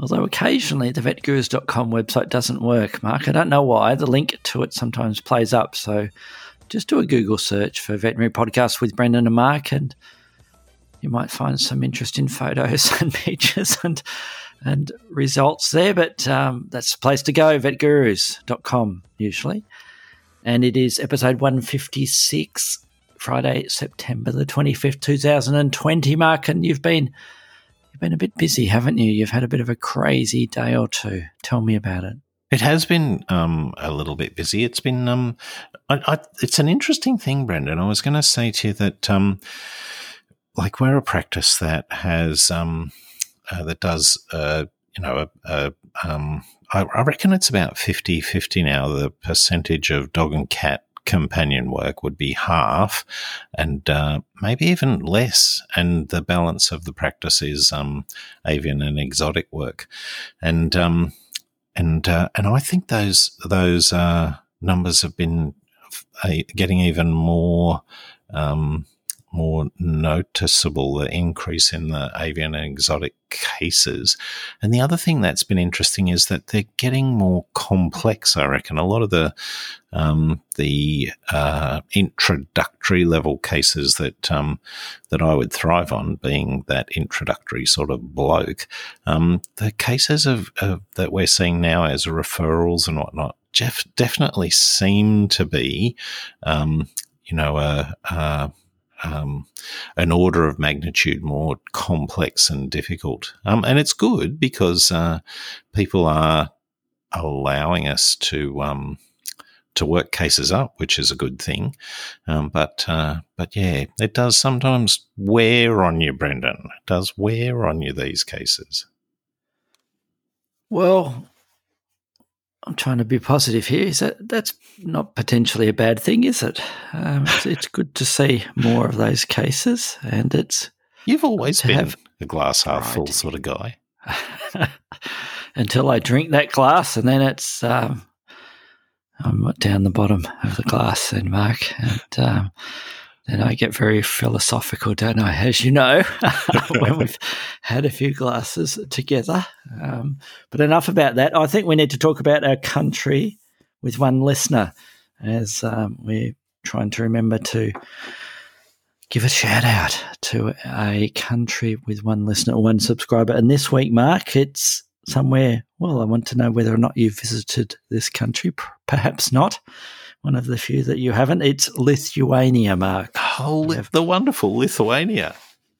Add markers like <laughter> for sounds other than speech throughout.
Although occasionally the vetgurus.com website doesn't work, Mark. I don't know why. The link to it sometimes plays up. So just do a Google search for veterinary podcast with Brendan and Mark, and you might find some interesting photos <laughs> and pictures and and results there. But um, that's the place to go, vetgurus.com usually. And it is episode 156, Friday, September the 25th, 2020, Mark. And you've been been a bit busy, haven't you? You've had a bit of a crazy day or two. Tell me about it. It has been um, a little bit busy. It's been, um, I, I, it's an interesting thing, Brendan. I was going to say to you that, um, like, we're a practice that has, um, uh, that does, uh, you know, a, a, um, I, I reckon it's about 50 50 now, the percentage of dog and cat companion work would be half and uh, maybe even less. And the balance of the practice is um, avian and exotic work. And, um, and, uh, and I think those, those uh, numbers have been uh, getting even more um, more noticeable the increase in the avian and exotic cases. And the other thing that's been interesting is that they're getting more complex. I reckon a lot of the um, the uh, introductory level cases that um, that I would thrive on, being that introductory sort of bloke, um, the cases of, of, that we're seeing now as referrals and whatnot. Jeff definitely seem to be, um, you know, a, a um, an order of magnitude more complex and difficult. Um, and it's good because uh, people are allowing us to um, to work cases up, which is a good thing. Um, but uh, but yeah, it does sometimes wear on you, Brendan. It does wear on you these cases. Well, I'm trying to be positive here. Is that that's not potentially a bad thing, is it? Um, it's, it's, good to see more of those cases, and it's you've always been have, a glass half full sort of guy. <laughs> Until I drink that glass, and then it's um, I'm down the bottom of the glass, then Mark, and um, and I get very philosophical, don't I? As you know, <laughs> when we've had a few glasses together. Um, but enough about that. I think we need to talk about our country with one listener, as um, we're trying to remember to give a shout out to a country with one listener, or one subscriber. And this week, Mark, it's somewhere. Well, I want to know whether or not you've visited this country. Perhaps not one of the few that you haven't. It's Lithuania, Mark. Oh, have, the wonderful Lithuania.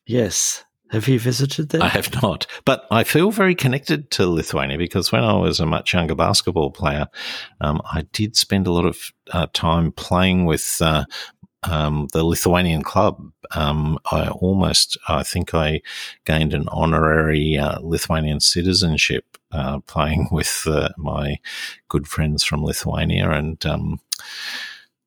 Yes. Have you visited there? I have not, but I feel very connected to Lithuania because when I was a much younger basketball player, um, I did spend a lot of uh, time playing with uh, um, the Lithuanian club. Um, I almost, I think I gained an honorary uh, Lithuanian citizenship uh, playing <laughs> with uh, my good friends from Lithuania and. Um,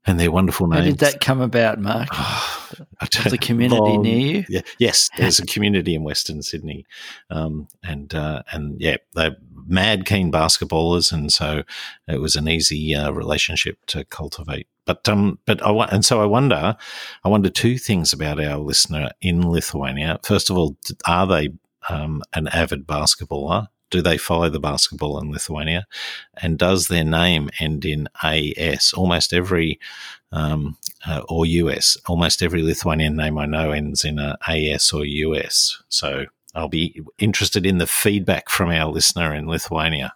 and their wonderful names. How did that come about, Mark? <sighs> Oh, the community long, near you? Yeah, yes, <laughs> there's a community in Western Sydney, um, and uh, and yeah, they're mad keen basketballers, and so it was an easy uh, relationship to cultivate. But um, but I and so I wonder, I wonder two things about our listener in Lithuania. First of all, are they um, an avid basketballer? Do they follow the basketball in Lithuania? And does their name end in AS? Almost every, um, uh, or US, almost every Lithuanian name I know ends in a AS or US. So I'll be interested in the feedback from our listener in Lithuania.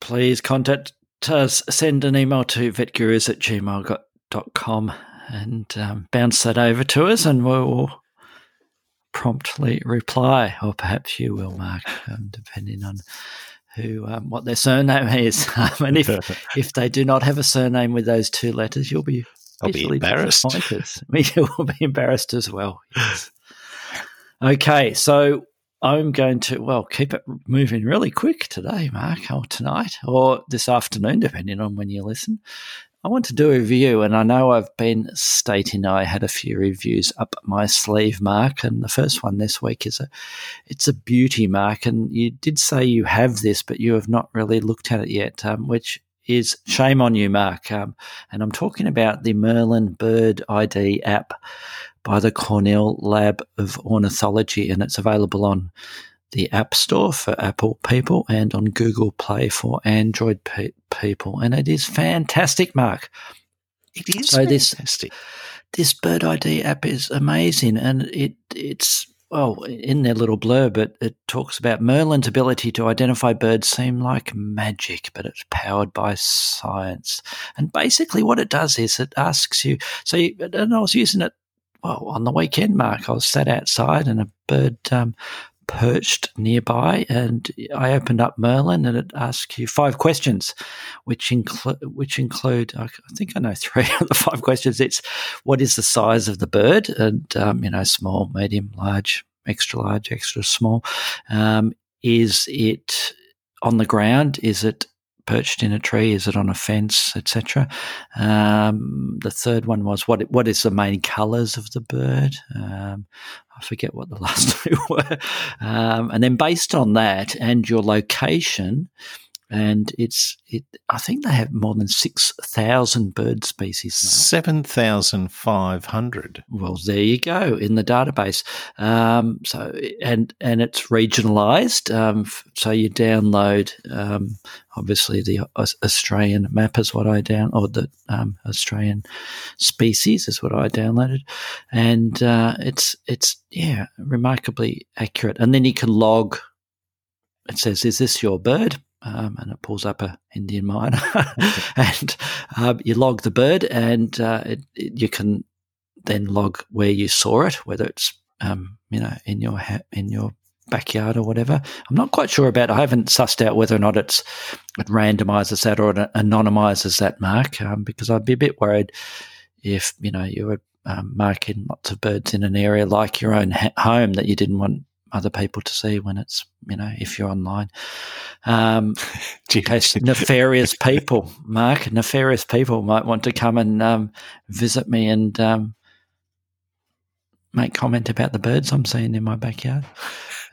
Please contact us, send an email to vetgurus at gmail.com and um, bounce that over to us and we'll promptly reply, or perhaps you will, Mark, um, depending on who um, what their surname <laughs> is. Um, and if <laughs> if they do not have a surname with those two letters, you'll be I'll be embarrassed. We <laughs> will be embarrassed as well. Yes. Okay, so I'm going to, well, keep it moving really quick today, Mark, or tonight, or this afternoon, depending on when you listen. I want to do a review, and I know I've been stating I had a few reviews up my sleeve, Mark. And the first one this week is a, it's a beauty, Mark. And you did say you have this, but you have not really looked at it yet, um, which is shame on you, Mark. Um, and I'm talking about the Merlin Bird ID app by the Cornell Lab of Ornithology, and it's available on the App Store for Apple people and on Google Play for Android pe- people. And it is fantastic, Mark. It is so fantastic. This, this Bird ID app is amazing, and it it's well in their little blurb it, it talks about Merlin's ability to identify birds seem like magic, but it's powered by science. And basically, what it does is it asks you. So, you, and I was using it well, on the weekend, Mark, I was sat outside and a bird um, perched nearby, and I opened up Merlin, and it asks you five questions, which include which include I think I know three <laughs> of the five questions. It's what is the size of the bird, and um, you know, small, medium, large, extra large, extra small. Um, is it on the ground? Is it perched in a tree? Is it on a fence, etc.? Um, the third one was what what is the main colours of the bird? Um, I forget what the <laughs> last two were. Um, and then based on that and your location, and it's it. I think they have more than six thousand bird species. Seven thousand five hundred. Well, there you go in the database. Um, so and and it's regionalised. Um, so you download um, obviously the Australian map is what I down or the um, Australian species is what I downloaded, and uh, it's it's yeah remarkably accurate. And then you can log. It says, "Is this your bird?" Um, and it pulls up a Indian myna, <laughs> and uh, you log the bird, and uh, it, it, you can then log where you saw it, whether it's um, you know in your ha- in your backyard or whatever. I'm not quite sure about. I haven't sussed out whether or not it's it randomizes that or it anonymizes that mark, um, because I'd be a bit worried if you know you were um, marking lots of birds in an area like your own ha- home that you didn't want other people to see when it's you know if you're online. Um, <laughs> in case <laughs> nefarious <laughs> people, Mark, nefarious people might want to come and um, visit me and um, make comment about the birds I'm seeing in my backyard.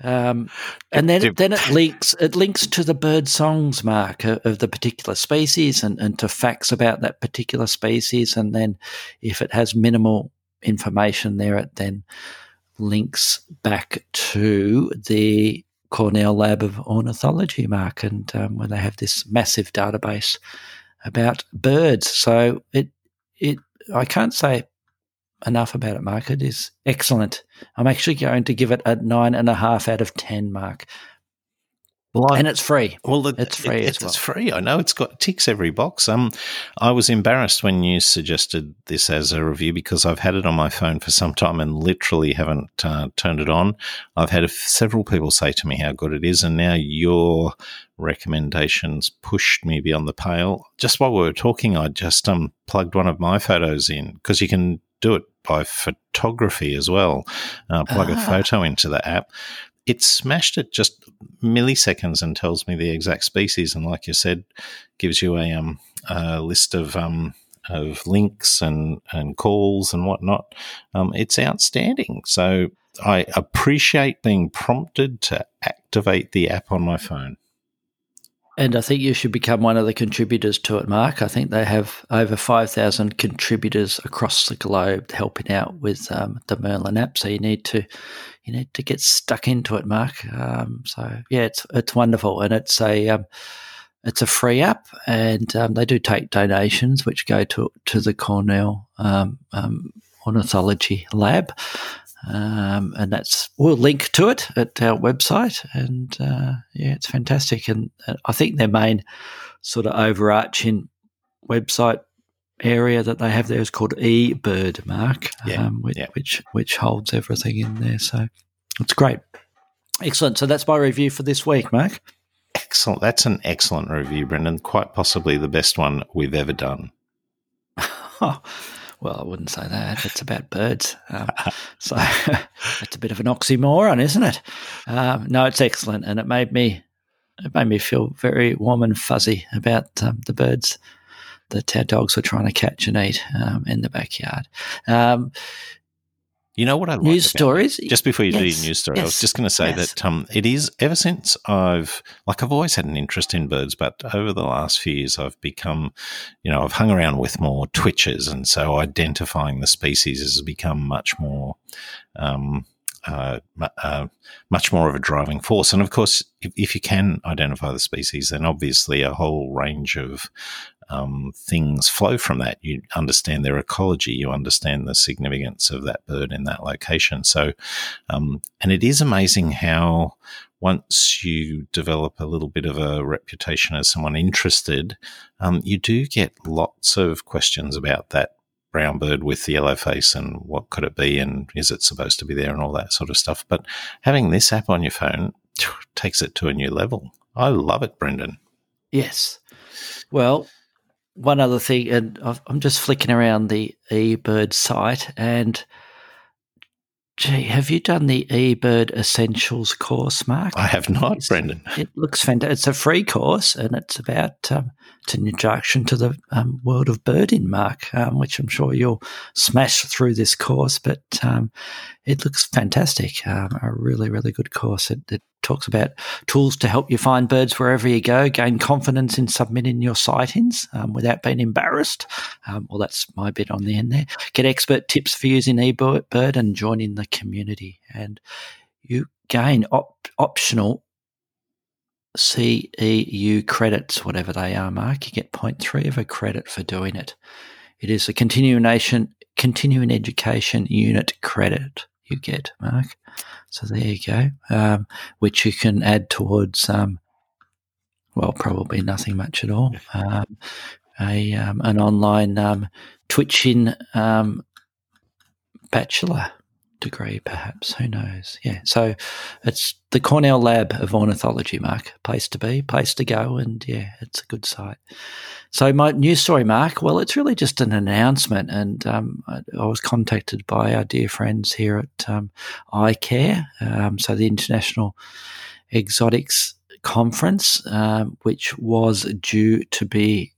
Um, and then then it links it links to the bird songs, Mark, of, of the particular species and, and to facts about that particular species. And then if it has minimal information there, it then links back to the Cornell Lab of Ornithology, Mark, and um, where they have this massive database about birds. So it it I can't say enough about it, Mark. It is excellent. I'm actually going to give it a nine and a half out of ten, Mark. Well, and it's free. Well, the, it's free. It, well. It's free. I know it's got ticks every box. Um, I was embarrassed when you suggested this as a review because I've had it on my phone for some time and literally haven't uh, turned it on. I've had several people say to me how good it is, and now your recommendations pushed me beyond the pale. Just while we were talking, I just um plugged one of my photos in because you can do it by photography as well. Uh, plug ah. a photo into the app it smashed it just milliseconds and tells me the exact species. And like you said, gives you a, um, a list of um, of links and, and calls and whatnot. Um, it's outstanding. So I appreciate being prompted to activate the app on my phone. And I think you should become one of the contributors to it, Mark. I think they have over 5,000 contributors across the globe helping out with um, the Merlin app. So you need to you need to get stuck into it, Mark. Um, so yeah, it's it's wonderful, and it's a um, it's a free app, and um, they do take donations, which go to to the Cornell um, um, Ornithology Lab, um, and that's we'll link to it at our website, and uh, yeah, it's fantastic, and uh, I think their main sort of overarching website area that they have there is called eBird Mark, yeah, um, which, yeah. which which holds everything in there. So it's great, excellent. So that's my review for this week, Mark. Excellent. That's an excellent review, Brendan. Quite possibly the best one we've ever done. <laughs> Well, I wouldn't say that. It's about birds. Um, <laughs> so <laughs> it's a bit of an oxymoron, isn't it? Um, no, it's excellent, and it made me it made me feel very warm and fuzzy about um, the birds that our dogs were trying to catch and eat um, in the backyard. You know what I like news stories. Just before you yes, do your news story, yes, I was just going to say yes. that um, it is ever since I've like I've always had an interest in birds, but over the last few years I've become, you know, I've hung around with more twitchers, and so identifying the species has become much more. Um, uh, uh, much more of a driving force. And of course, if, if, you can identify the species, then obviously a whole range of um, things flow from that. You understand their ecology, you understand the significance of that bird in that location. So, um, and it is amazing how once you develop a little bit of a reputation as someone interested, um, you do get lots of questions about that brown bird with the yellow face and what could it be and is it supposed to be there and all that sort of stuff. But having this app on your phone takes it to a new level. I love it, Brendan. Yes. Well, one other thing, and I'm just flicking around the eBird site, and gee, have you done the eBird Essentials course, Mark? I have not, it's, Brendan. It looks fantastic. It's a free course, and it's about um, it's an introduction to the um, world of birding, Mark, um, which I'm sure you'll smash through this course. But um, it looks fantastic. Um, a really, really good course. It, it, talks about tools to help you find birds wherever you go, gain confidence in submitting your sightings um, without being embarrassed. Um, well, that's my bit on the end there. Get expert tips for using eBird and joining the community. And you gain op- optional CEU credits, whatever they are, Mark. You get 0.3 of a credit for doing it. It is a continuation, continuing education unit credit you get, Mark. So there you go, um, which you can add towards, um, well, probably nothing much at all. Um, a um, an online um, twitching um, bachelor degree, perhaps. Who knows? Yeah. So it's the Cornell Lab of Ornithology, Mark. Place to be, place to go, and yeah, it's a good site. So my news story, Mark. Well, it's really just an announcement, and um, I, I, was contacted by our dear friends here at um, iCare, um, so the International Exotics Conference, um, which was due to be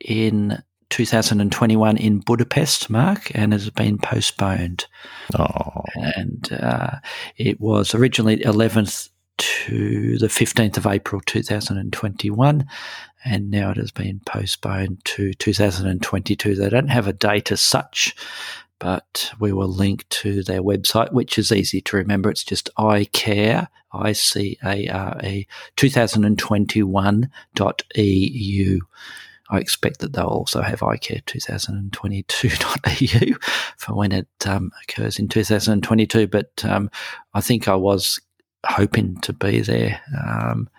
in 2021 in Budapest, Mark, and has been postponed. Oh. And uh, it was originally 11th to the 15th of April 2021, and now it has been postponed to 2022. They don't have a date as such, but we will link to their website, which is easy to remember. It's just iCare, I C A R E, 2021.eu. I expect that they'll also have iCare 2022.eu <laughs> for when it um, occurs in 2022. But um, I think I was hoping to be there um,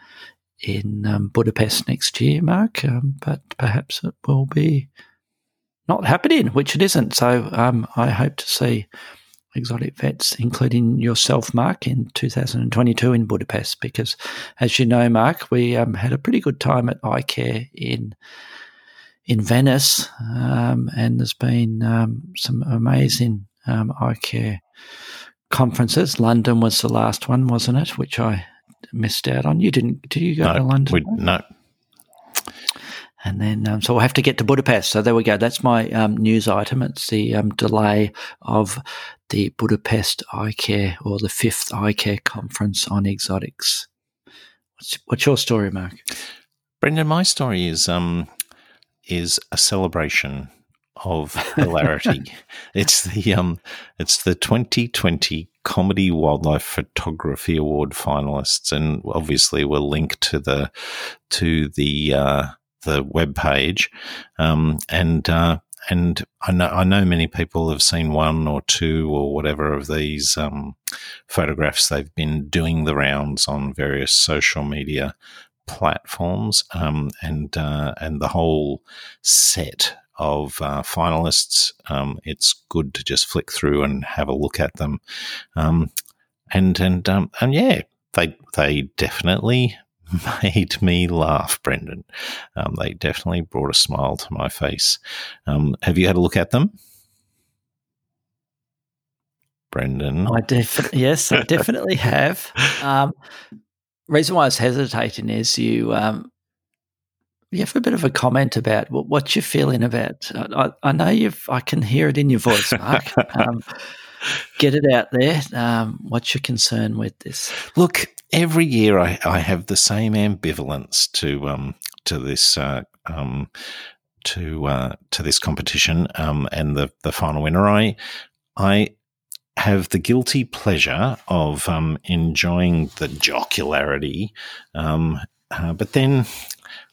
in um, Budapest next year, Mark, um, but perhaps it will be not happening, which it isn't. So um, I hope to see exotic vets, including yourself, Mark, in 2022 in Budapest, because as you know, Mark, we had a pretty good time at iCare in in Venice, um, and there's been um, some amazing um, iCare conferences. London was the last one, wasn't it? Which I missed out on. You didn't? Did you go no, to London? We, no. And then, um, so we'll have to get to Budapest. So there we go. That's my um, news item. It's the um, delay of the Budapest iCare or the fifth iCare conference on exotics. What's, what's your story, Mark? Brendan, my story is um, is a celebration of hilarity. <laughs> it's the um, it's the 2020 Comedy Wildlife Photography Award finalists, and obviously we'll link to the to the uh, the web page, um, and uh, and I know I know many people have seen one or two or whatever of these um, photographs. They've been doing the rounds on various social media platforms, um, and uh, and the whole set of uh, finalists. Um, it's good to just flick through and have a look at them, um, and and um, and yeah, they they definitely <laughs> made me laugh, Brendan. Um, they definitely brought a smile to my face. Um, have you had a look at them? Brendan. I def- yes, I definitely have. <laughs> Um, reason why I was hesitating is you um, you have a bit of a comment about what, what you're feeling about. I, I, know you've. I can hear it in your voice, Mark. Um, <laughs> get it out there. Um, what's your concern with this? Look, every year I, I have the same ambivalence to um to this uh, um to uh, to this competition um and the the final winner. I I have the guilty pleasure of um, enjoying the jocularity, um, uh, but then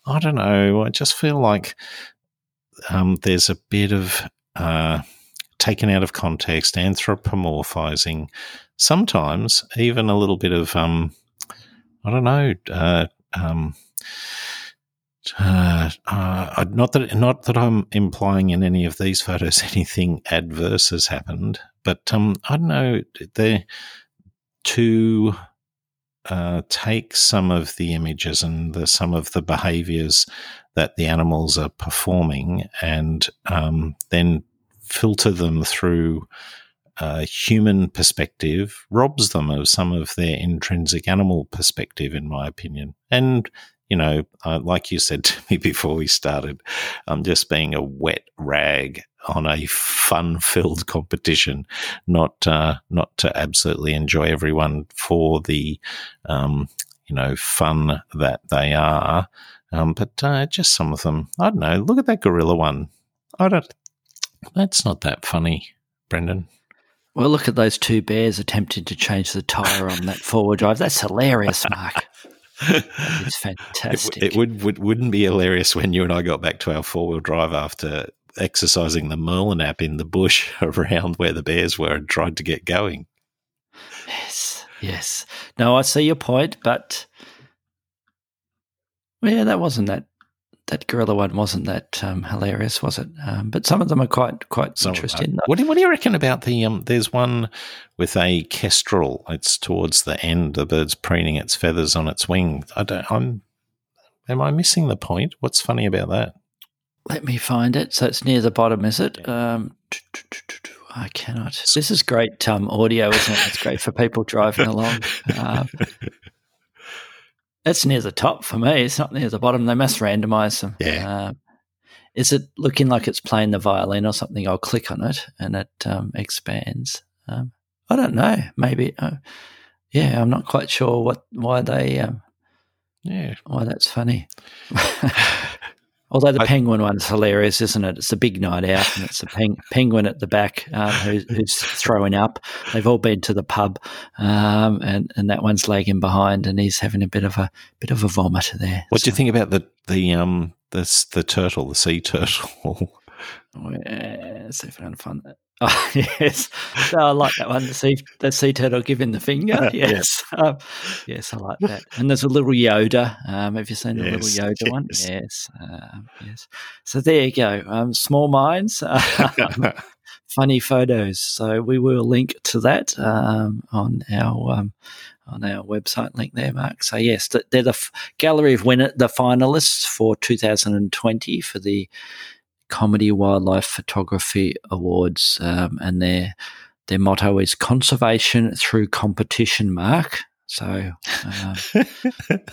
I don't know. I just feel like um, there's a bit of uh, taken out of context, anthropomorphizing, sometimes even a little bit of um, I don't know. Uh, um, uh, uh, not that not that I'm implying in any of these photos <laughs> anything adverse has happened, but um, I don't know. They're to uh, take some of the images and the, some of the behaviors that the animals are performing, and um, then filter them through a human perspective robs them of some of their intrinsic animal perspective, in my opinion. And you know, uh, like you said <laughs> to me before we started, I'm just being a wet rag on a fun-filled competition, not uh, not to absolutely enjoy everyone for the um, you know fun that they are, um, but uh, just some of them. I don't know. Look at that gorilla one. I don't. That's not that funny, Brendan. Well, look at those two bears attempting to change the tire on that four-wheel drive. That's hilarious, Mark. <laughs> It's fantastic. It, it would, would wouldn't be hilarious when you and I got back to our four wheel drive after exercising the Merlin app in the bush <laughs> around where the bears were and tried to get going. Yes, yes. No, I see your point, but yeah, that wasn't that that gorilla one wasn't that um, hilarious, was it? Um, but some of them are quite quite some interesting. What do, what do you reckon about the? Um, there's one with a kestrel. It's towards the end. The bird's preening its feathers on its wing. I don't. I'm. Am I missing the point? What's funny about that? Let me find it. So it's near the bottom, is it? Um, I cannot. This is great um, audio, isn't it? It's great for people driving along. Uh, it's near the top for me. It's not near the bottom. They must randomize them. Yeah. Uh, is it looking like it's playing the violin or something? I'll click on it and it um, expands. Um, I don't know. Maybe. Uh, yeah, I'm not quite sure what why they. Um, yeah, why that's funny. <sighs> <laughs> Although the I, penguin one's hilarious, isn't it? It's a big night out, and it's a peng- penguin at the back um, who's, who's, throwing up. They've all been to the pub, um, and and that one's lagging behind, and he's having a bit of a bit of a vomit there. What so. do you think about the the um the the turtle, the sea <laughs> turtle? Oh, yeah, see if I can find that. Oh, <laughs> yes. So I like that one. The sea, the sea turtle giving the finger. <laughs> Yes. um, yes, I like that. And there's a little Yoda. Um, have you seen the yes, little Yoda yes. one? Yes. Um, yes. So there you go. Um, small minds. <laughs> Funny photos. So we will link to that um, on our um, on our website link there, Mark. So yes, they're the f- gallery of winner, the finalists for 2020 for the Comedy Wildlife Photography Awards, um, and their their motto is conservation through competition. Mark. So um,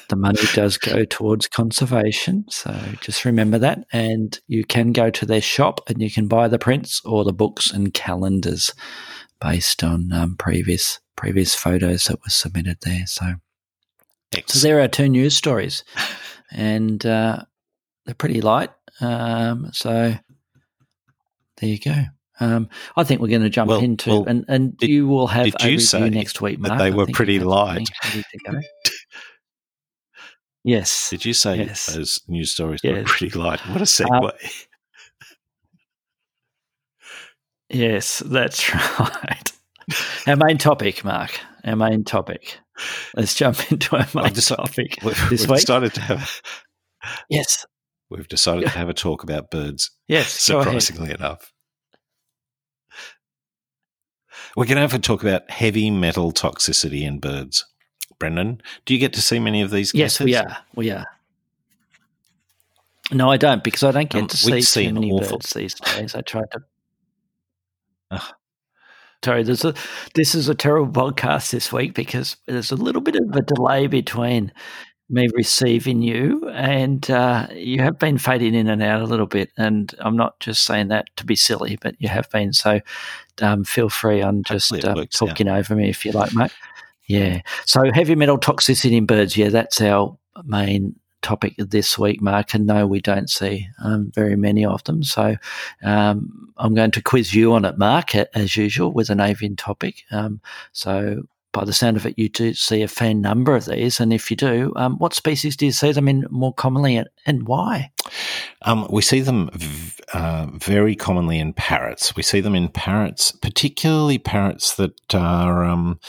the money does go towards conservation. So just remember that. And you can go to their shop and you can buy the prints or the books and calendars based on um, previous previous photos that were submitted there. So, so there are two news stories, and uh, they're pretty light. Um, so there you go. Um, I think we're going to jump well, into well, and and did, you will have a review next week. Mark. they were pretty light. <laughs> yes. Did you say yes. those news stories yes. were pretty light? What a segue. Um, yes, that's <laughs> right. Our main topic, Mark. Our main topic. Let's jump <laughs> into our main topic we've, this week. Started to have. Yes, we've decided to have a talk about birds. Yes, surprisingly enough. We're going to have a talk about heavy metal toxicity in birds. Brendan. Do you get to see many of these? Yes, we are. We are. No, I don't because I don't get Um, to see, see too many awful- birds these days. I tried to. <laughs> Sorry, there's a, this is a terrible <laughs> podcast this week because there's a little bit of a delay between me receiving you and uh, you have been fading in and out a little bit. And I'm not just saying that to be silly, but you have been. So um, feel free on just um, works talking over me if you like, mate. <laughs> Yeah. So heavy metal toxicity in birds. Yeah, that's our main topic this week, Mark. And no, we don't see um, very many of them. So um, I'm going to quiz you on it, Mark, as usual, with an avian topic. Um, so by the sound of it, you do see a fair number of these. And if you do, um, what species do you see them in more commonly and, and why? Um, we see them v- uh, very commonly in parrots. We see them in parrots, particularly parrots that are um,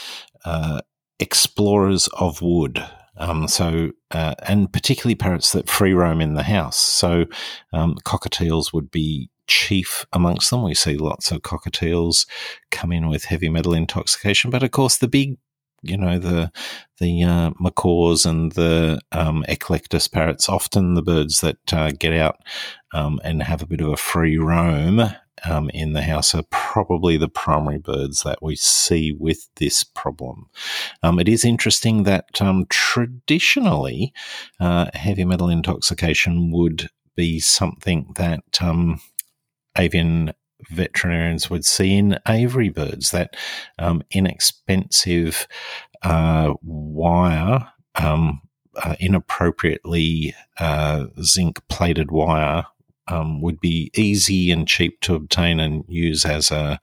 uh, explorers of wood. Um, so, uh, and particularly parrots that free roam in the house. So, um, cockatiels would be chief amongst them. We see lots of cockatiels come in with heavy metal intoxication, but of course, the big you know the the uh, macaws and the um, eclectus parrots, often the birds that uh, get out um, and have a bit of a free roam um, in the house, are probably the primary birds that we see with this problem. Um, it is interesting that um, traditionally, uh, heavy metal intoxication would be something that um, avian veterinarians would see in aviary birds that um, inexpensive uh, wire, um, uh, inappropriately uh, zinc plated wire. Um, would be easy and cheap to obtain and use as a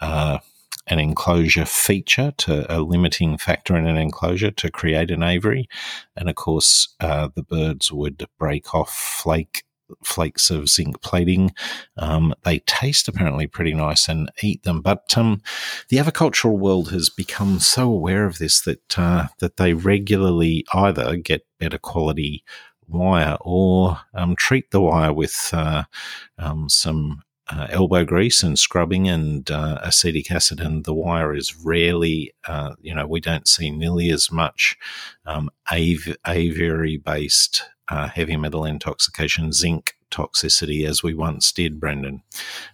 uh, an enclosure feature to a limiting factor in an enclosure to create an aviary, and of course uh, the birds would break off flake flakes of zinc plating. Um, they taste apparently pretty nice and eat them, but um, the avicultural world has become so aware of this that uh, that they regularly either get better quality wire or um, treat the wire with uh, um, some uh, elbow grease and scrubbing and uh, acetic acid, and the wire is rarely, uh, you know, we don't see nearly as much um, av- aviary based uh, heavy metal intoxication, zinc toxicity as we once did, Brendan.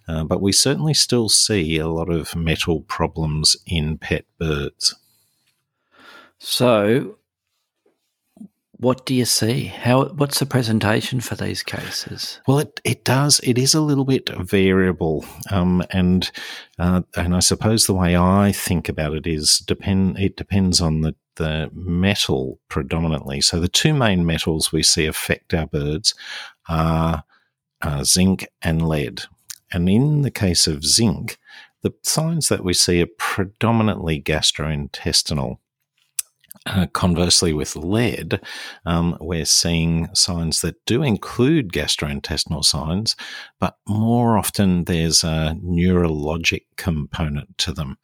Uh, but we certainly still see a lot of metal problems in pet birds. So, what do you see? How? What's the presentation for these cases? Well, it, it does. It is a little bit variable, um, and uh, and I suppose the way I think about it is depend. It depends on the the metal predominantly. So the two main metals we see affect our birds are uh, zinc and lead. And in the case of zinc, the signs that we see are predominantly gastrointestinal. Uh, conversely, with lead, um, we're seeing signs that do include gastrointestinal signs, but more often there's a neurologic component to them.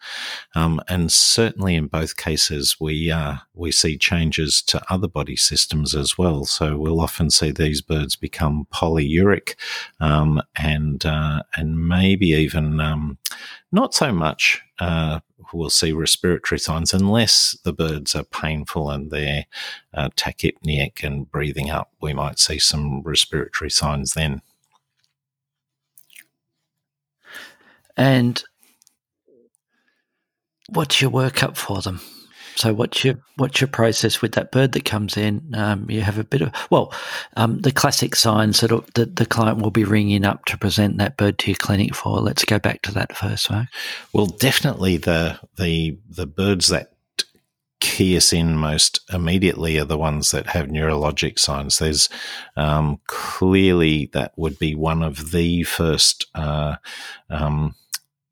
Um, and certainly in both cases, we uh, we see changes to other body systems as well. So we'll often see these birds become polyuric, um, and uh, and maybe even um, not so much. Uh, we'll see respiratory signs unless the birds are painful and they're uh, tachypneic and breathing up. We might see some respiratory signs then. And what's your workup for them? So what's your what's your process with that bird that comes in? Um, you have a bit of well, um, the classic signs that the client will be ringing up to present that bird to your clinic for. Let's go back to that first, Mark. Well, definitely the the the birds that key us in most immediately are the ones that have neurologic signs. There's um, clearly that would be one of the first. Uh, um,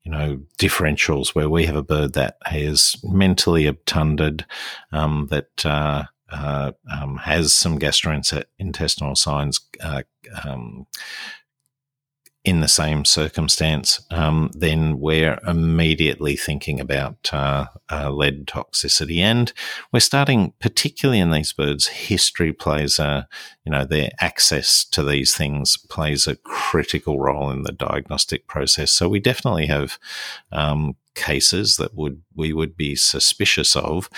you know, differentials where we have a bird that has mentally obtunded, um, that uh, uh, um, has some gastrointestinal signs uh, um, in the same circumstance, um, then we're immediately thinking about uh, uh, lead toxicity. And we're starting, particularly in these birds, history plays a, you know, their access to these things plays a critical role in the diagnostic process. So we definitely have um, cases that would we would be suspicious of,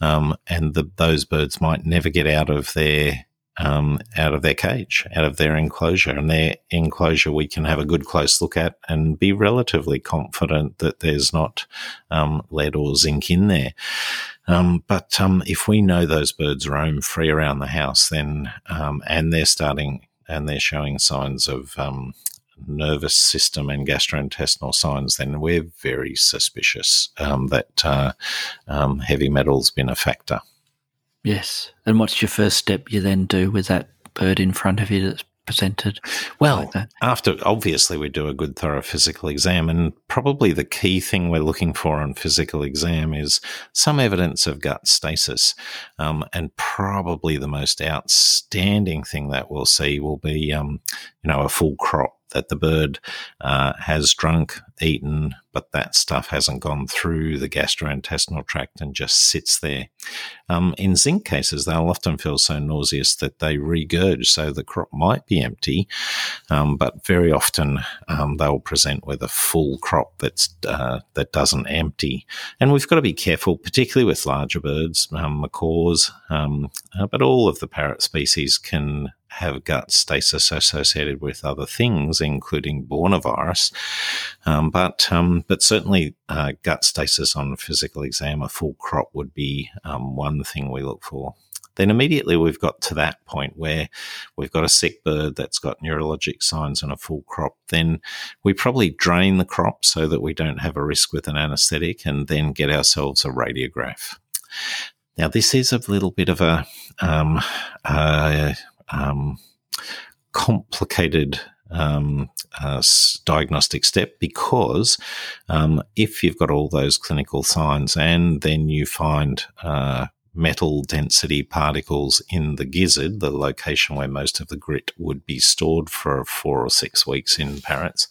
um, and the, those birds might never get out of their um, out of their cage, out of their enclosure. And their enclosure we can have a good close look at and be relatively confident that there's not um, lead or zinc in there. Um, but um, if we know those birds roam free around the house, then um, and they're starting and they're showing signs of um, nervous system and gastrointestinal signs, then we're very suspicious that uh, heavy metal's been a factor. Yes. And what's your first step you then do with that bird in front of you that's presented? Well, like after obviously we do a good thorough physical exam, and probably the key thing we're looking for on physical exam is some evidence of gut stasis. Um, and probably the most outstanding thing that we'll see will be, um, you know, a full crop that the bird uh, has drunk, eaten, but that stuff hasn't gone through the gastrointestinal tract and just sits there. Um, in zinc cases, they'll often feel so nauseous that they regurge, so the crop might be empty, um, but very often um, they'll present with a full crop that's uh, that doesn't empty. And we've got to be careful, particularly with larger birds, um, macaws, um, uh, but all of the parrot species can have gut stasis associated with other things, including Bornavirus. Um, but um, but certainly uh, gut stasis on physical exam, a full crop would be um, one thing we look for. Then immediately we've got to that point where we've got a sick bird that's got neurologic signs and a full crop. Then we probably drain the crop so that we don't have a risk with an anaesthetic, and then get ourselves a radiograph. Now, this is a little bit of a um, uh, um, complicated um, uh, diagnostic step because um, if you've got all those clinical signs and then you find uh, metal density particles in the gizzard, the location where most of the grit would be stored for four or six weeks in parrots,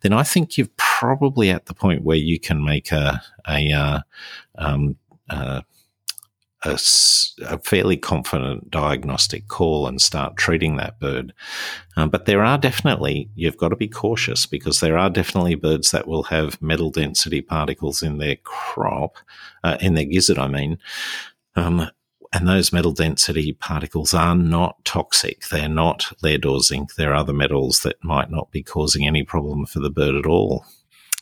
then I think you're probably at the point where you can make a, a uh, um, uh, a, a, fairly confident diagnostic call and start treating that bird. Um, but there are definitely, you've got to be cautious because there are definitely birds that will have metal density particles in their crop, uh, in their gizzard, I mean. Um, and those metal density particles are not toxic. They're not lead or zinc. They're other metals that might not be causing any problem for the bird at all.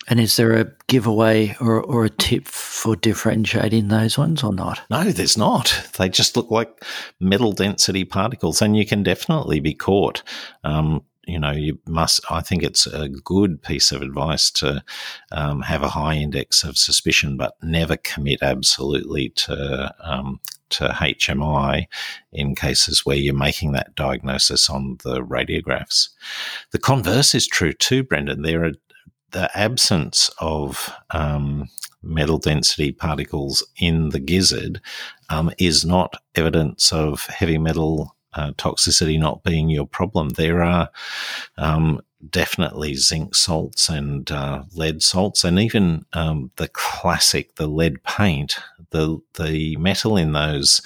And is there a giveaway or, or a tip for differentiating those ones or not? No, there's not. They just look like metal density particles, and you can definitely be caught. Um, you know, you must. I think it's a good piece of advice to um, have a high index of suspicion, but never commit absolutely to um, to HMI in cases where you're making that diagnosis on the radiographs. The converse is true too, Brendan. There are the absence of um, metal density particles in the gizzard um, is not evidence of heavy metal uh, toxicity not being your problem. There are um, definitely zinc salts and uh, lead salts, and even um, the classic, the lead paint. The the metal in those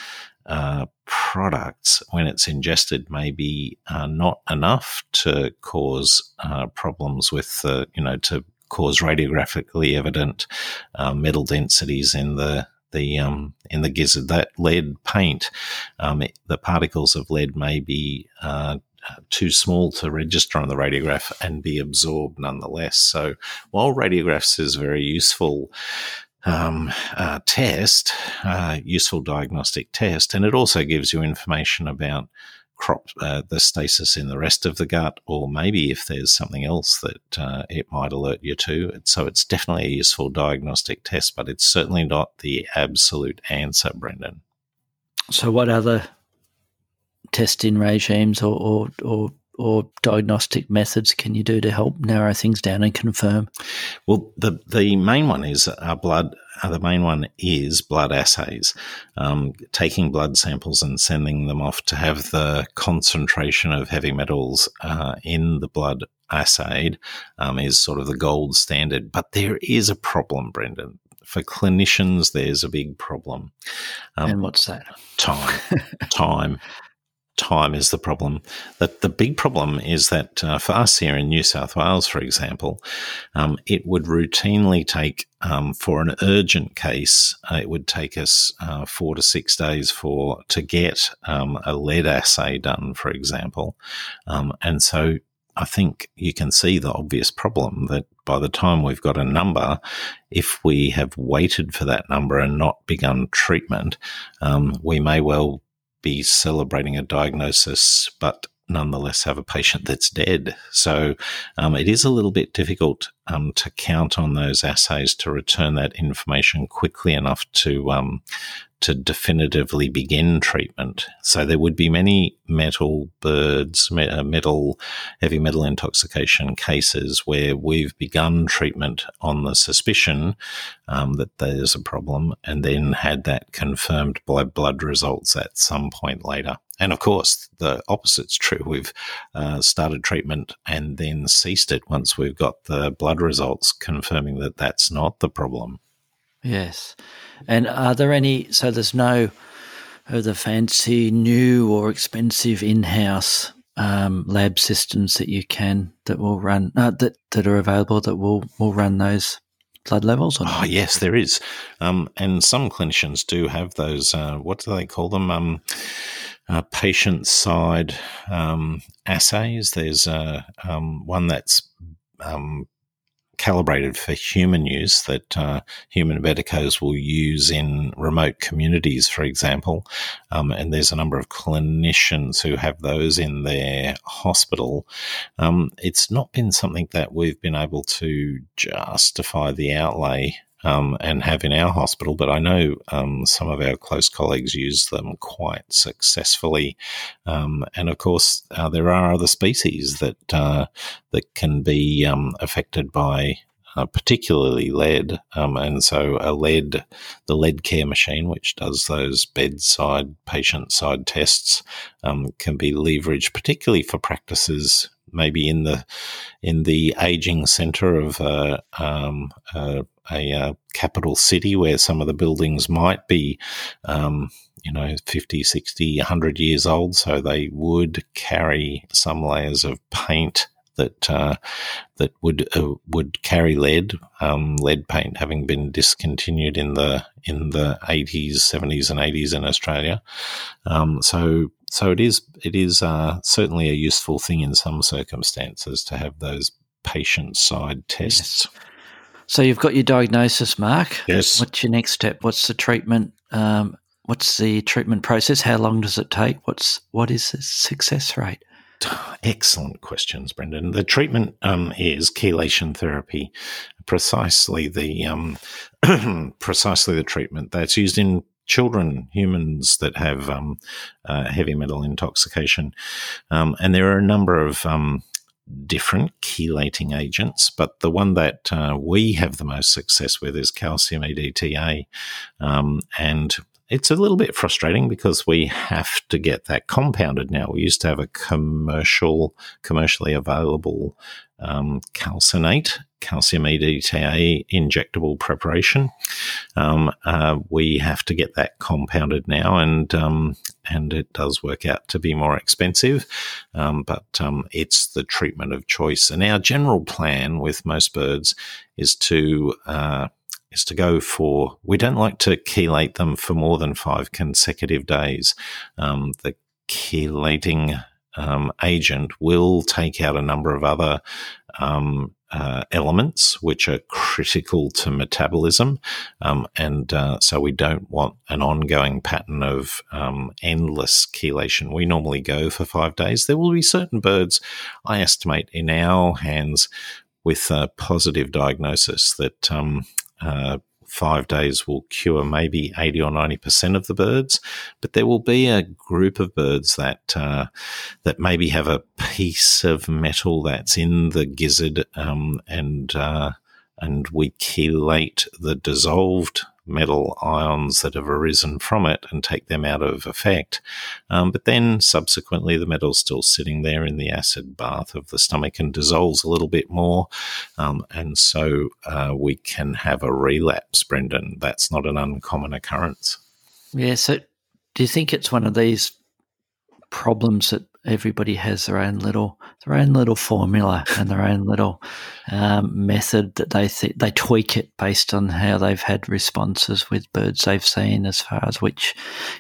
uh, products, when it's ingested, may be uh, not enough to cause uh, problems with the, you know, to cause radiographically evident uh, metal densities in the the um, in the gizzard. That lead paint, um, it, the particles of lead may be uh, too small to register on the radiograph and be absorbed nonetheless. So while radiographs is very useful um, uh, test, uh, useful diagnostic test, and it also gives you information about crop uh, the stasis in the rest of the gut, or maybe if there's something else that uh, it might alert you to. So it's definitely a useful diagnostic test, but it's certainly not the absolute answer, Brendan. So, what other testing regimes or, or, or or diagnostic methods can you do to help narrow things down and confirm? Well, the the main one is uh, blood. Uh, the main one is blood assays, um, taking blood samples and sending them off to have the concentration of heavy metals uh, in the blood assayed um, is sort of the gold standard. But there is a problem, Brendan. For clinicians, there's a big problem. Um, and what's that? Time. <laughs> time time is the problem. That the big problem is that uh, for us here in New South Wales, for example, um, it would routinely take um, for an urgent case, uh, it would take us uh, four to six days for to get um, a lead assay done, for example, um, and so. I think you can see the obvious problem that by the time we've got a number, if we have waited for that number and not begun treatment, um, we may well be celebrating a diagnosis, but nonetheless have a patient that's dead. So um, it is a little bit difficult um, to count on those assays to return that information quickly enough to um, to definitively begin treatment. So there would be many metal birds, uh, metal, heavy metal intoxication cases where we've begun treatment on the suspicion um, that there's a problem and then had that confirmed by blood results at some point later. And of course, the opposite's true. We've uh, started treatment and then ceased it once we've got the blood results confirming that that's not the problem. Yes. And are there any, so there's no of the fancy new or expensive in-house um, lab systems that you can that will run uh, that that are available that will will run those blood levels? oh yes, there is, um, and some clinicians do have those. Uh, what do they call them? Um, uh, patient side um, assays. There's uh, um, one that's um, calibrated for human use that uh, human medicos will use in remote communities, for example. Um, and there's a number of clinicians who have those in their hospital. Um, it's not been something that we've been able to justify the outlay um, and have in our hospital, but I know um, some of our close colleagues use them quite successfully. Um, and of course, uh, there are other species that uh, that can be um, affected by. Uh, particularly lead, um, and so a lead, the LeadCare machine, which does those bedside patient side tests, um, can be leveraged, particularly for practices maybe in the in the aging centre of uh, um, uh, a uh, capital city where some of the buildings might be, um, you know, 50, 60, 100 years old. So they would carry some layers of paint that uh, that would uh, would carry lead, um, lead paint having been discontinued in the in the eighties, seventies, and eighties in Australia. Um, so so it is it is uh, certainly a useful thing in some circumstances to have those patient side tests. Yes. So you've got your diagnosis, Mark. Yes. What's your next step? What's the treatment? Um, what's the treatment process? How long does it take? What's what is the success rate? <sighs> Excellent questions, Brendan. The treatment um, is chelation therapy, precisely the um, <clears throat> precisely the treatment that's used in children, humans that have um, uh, heavy metal intoxication, um, and there are a number of um, different chelating agents, but the one that uh, we have the most success with is calcium EDTA. Um, and it's a little bit frustrating because we have to get that compounded now. We used to have a commercial, commercially available um, calcinate, calcium EDTA injectable preparation. Um, uh, we have to get that compounded now, and um, and it does work out to be more expensive, um, but um, it's the treatment of choice. And our general plan with most birds is to uh, is to go for. We don't like to chelate them for more than five consecutive days. Um, the chelating um, agent will take out a number of other um, uh, elements which are critical to metabolism. Um, and uh, so we don't want an ongoing pattern of um, endless chelation. We normally go for five days. There will be certain birds, I estimate, in our hands with a positive diagnosis that um, uh, five days will cure maybe 80 or 90% of the birds, but there will be a group of birds that, uh, that maybe have a piece of metal that's in the gizzard, um, and, uh, and we chelate the dissolved metal ions that have arisen from it and take them out of effect. Um, but then subsequently, the metal's still sitting there in the acid bath of the stomach and dissolves a little bit more. Um, and so uh, we can have a relapse, Brendan. That's not an uncommon occurrence. Yeah. So do you think it's one of these problems that everybody has their own little their own little formula and their own little um, method that they th- they tweak it based on how they've had responses with birds they've seen as far as which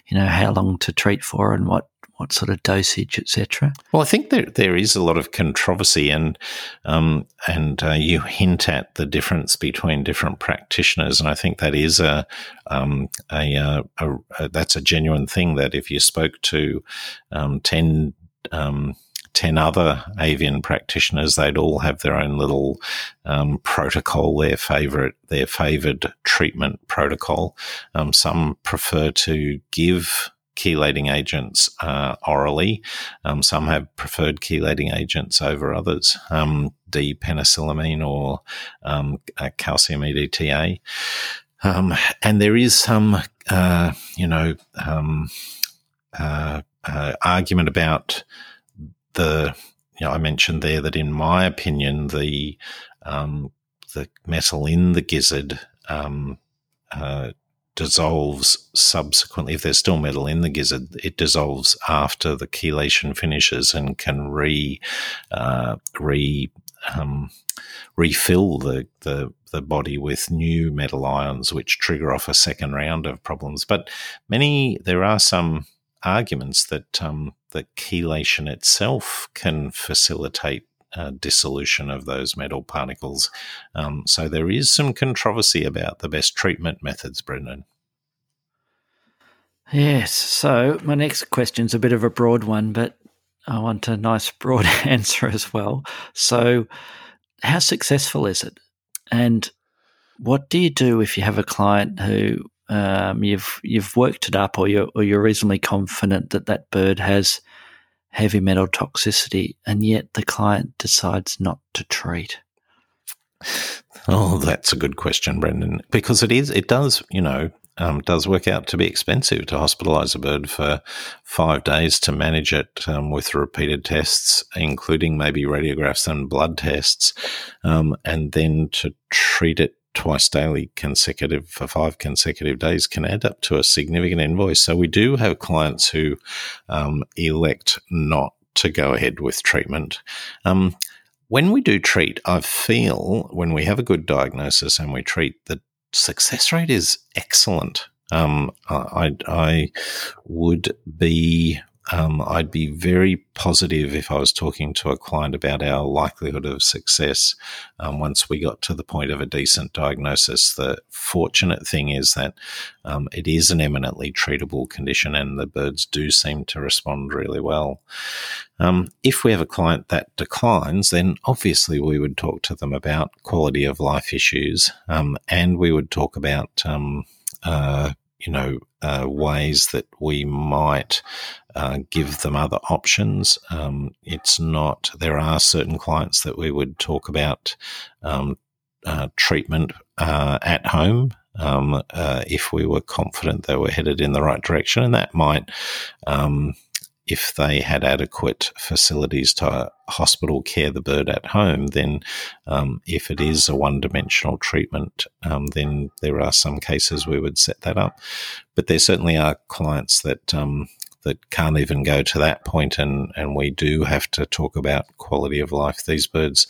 you know how long to treat for and what what sort of dosage, etc. Well, I think there there is a lot of controversy, and um, and uh, you hint at the difference between different practitioners, and I think that is a, um, a, a, a, a, that's a genuine thing. That if you spoke to um, ten um, 10 other avian practitioners, they'd all have their own little um, protocol, their favorite, their favored treatment protocol. Um, some prefer to give chelating agents uh, orally. Um, some have preferred chelating agents over others, um, D-penicillamine or um, calcium EDTA. Um, and there is some, uh, you know, um, uh, uh, argument about the you know, I mentioned there that in my opinion, the um, the metal in the gizzard um, uh, dissolves subsequently. If there's still metal in the gizzard, it dissolves after the chelation finishes and can re uh, re um, refill the, the the body with new metal ions, which trigger off a second round of problems. But many there are some arguments that um, the chelation itself can facilitate uh, dissolution of those metal particles. Um, so there is some controversy about the best treatment methods, Brendan. Yes. So my next question is a bit of a broad one, but I want a nice broad <laughs> answer as well. So, how successful is it? And what do you do if you have a client who um, you've you've worked it up, or you're or you're reasonably confident that that bird has heavy metal toxicity, and yet the client decides not to treat? Oh, that's a good question, Brendan, because it is. It does, you know, um, does work out to be expensive to hospitalise a bird for five days to manage it um, with repeated tests, including maybe radiographs and blood tests, um, and then to treat it twice daily consecutive for five consecutive days can add up to a significant invoice. So we do have clients who um, elect not to go ahead with treatment. Um, when we do treat, I feel when we have a good diagnosis and we treat, the success rate is excellent. Um, I, I would be um, I'd be very positive if I was talking to a client about our likelihood of success um, once we got to the point of a decent diagnosis. The fortunate thing is that um, it is an eminently treatable condition and the birds do seem to respond really well. Um, if we have a client that declines, then obviously we would talk to them about quality of life issues um, and we would talk about um, uh, you know, uh, ways that we might uh, give them other options. Um, it's not, there are certain clients that we would talk about um, uh, treatment uh, at home. Um, uh, if we were confident they were headed in the right direction, and that might um, if they had adequate facilities to hospital care the bird at home, then um, if it is a one dimensional treatment, um, then there are some cases we would set that up. But there certainly are clients that um, that can't even go to that point, and, and we do have to talk about quality of life. These birds,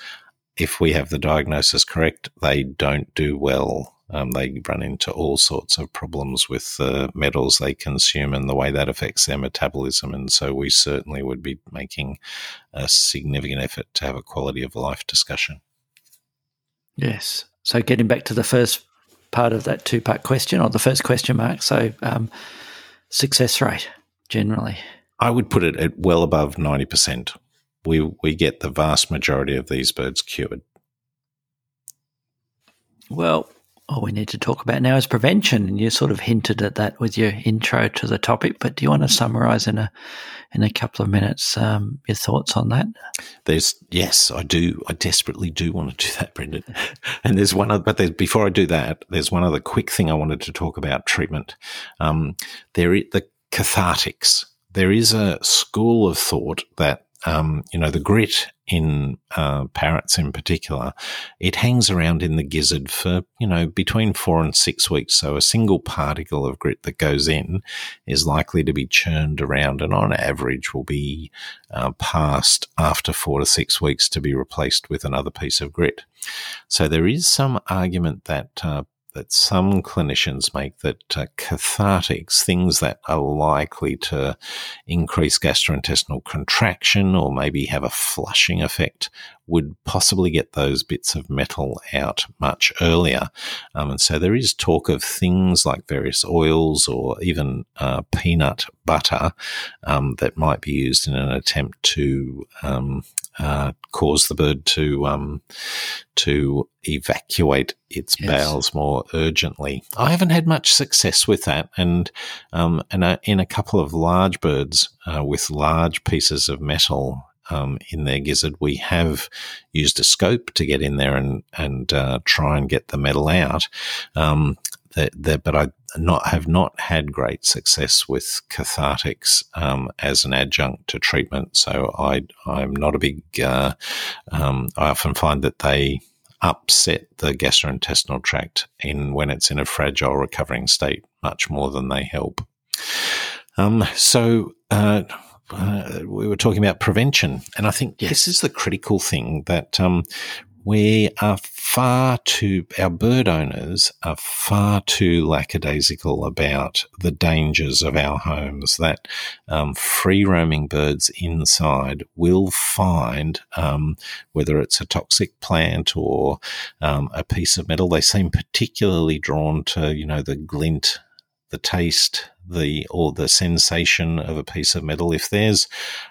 if we have the diagnosis correct, they don't do well um, they run into all sorts of problems with the metals they consume and the way that affects their metabolism. And so we certainly would be making a significant effort to have a quality of life discussion. Yes. So getting back to the first part of that two part question or the first question mark. So um, success rate generally. I would put it at well above 90%. We, we get the vast majority of these birds cured. Well, all we need to talk about now is prevention, and you sort of hinted at that with your intro to the topic. But do you want to summarise in a in a couple of minutes um, your thoughts on that? There's yes, I do. I desperately do want to do that, Brendan. <laughs> and there's one other, but there's, before I do that, there's one other quick thing I wanted to talk about treatment. Um, there, the cathartics. There is a school of thought that um, you know, the grit in uh, parrots in particular, it hangs around in the gizzard for, you know, between four and six weeks. So a single particle of grit that goes in is likely to be churned around and on average will be uh, passed after four to six weeks to be replaced with another piece of grit. So there is some argument that uh, that some clinicians make that uh, cathartics, things that are likely to increase gastrointestinal contraction or maybe have a flushing effect, would possibly get those bits of metal out much earlier. Um, and so there is talk of things like various oils or even uh, peanut butter um, that might be used in an attempt to um, uh, cause the bird to um, to evacuate its yes. bowels more urgently. I haven't had much success with that, and um, and uh, in a couple of large birds uh, with large pieces of metal. Um, in their gizzard, we have used a scope to get in there and and uh, try and get the metal out. Um, that, that, but I not have not had great success with cathartics um, as an adjunct to treatment. So I I'm not a big. Uh, um, I often find that they upset the gastrointestinal tract in when it's in a fragile recovering state much more than they help. Um, so. Uh, uh, we were talking about prevention, and I think yes. this is the critical thing that um, we are far too, our bird owners are far too lackadaisical about the dangers of our homes that um, free roaming birds inside will find, um, whether it's a toxic plant or um, a piece of metal, they seem particularly drawn to, you know, the glint, the taste, the or the sensation of a piece of metal. If there's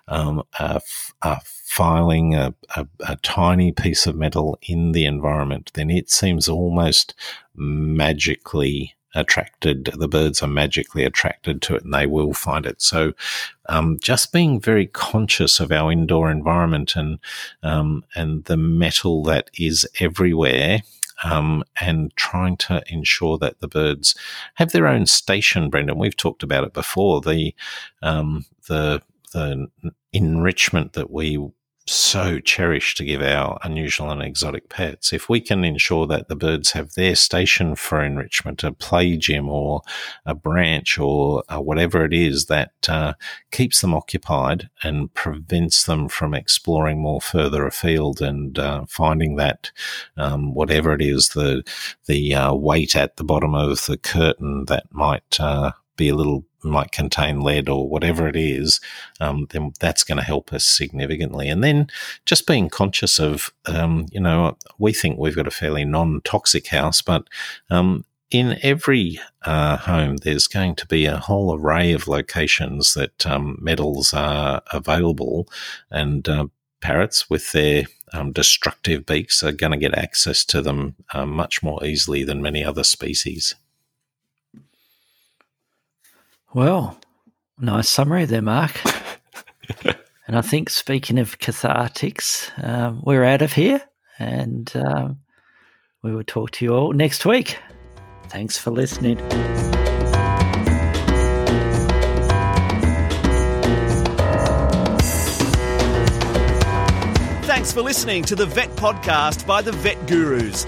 um, a, a filing a, a, a, tiny piece of metal in the environment, then it seems almost magically attracted. The birds are magically attracted to it and they will find it. So, um, just being very conscious of our indoor environment and, um, and the metal that is everywhere. Um, and trying to ensure that the birds have their own station, Brendan. We've talked about it before. The um, the the enrichment that we so cherished to give our unusual and exotic pets. If we can ensure that the birds have their station for enrichment, a play gym or a branch or uh, whatever it is that uh, keeps them occupied and prevents them from exploring more further afield and uh, finding that um, whatever it is, the the uh, weight at the bottom of the curtain that might uh, be a little might contain lead or whatever it is, um, then that's going to help us significantly. And then just being conscious of, um, you know, we think we've got a fairly non toxic house, but um, in every uh, home, there's going to be a whole array of locations that um, metals are available, and uh, parrots with their um, destructive beaks are going to get access to them uh, much more easily than many other species. Well, nice summary there, Mark. <laughs> and I think speaking of cathartics, um, we're out of here and um, we will talk to you all next week. Thanks for listening. Thanks for listening to the Vet Podcast by the Vet Gurus.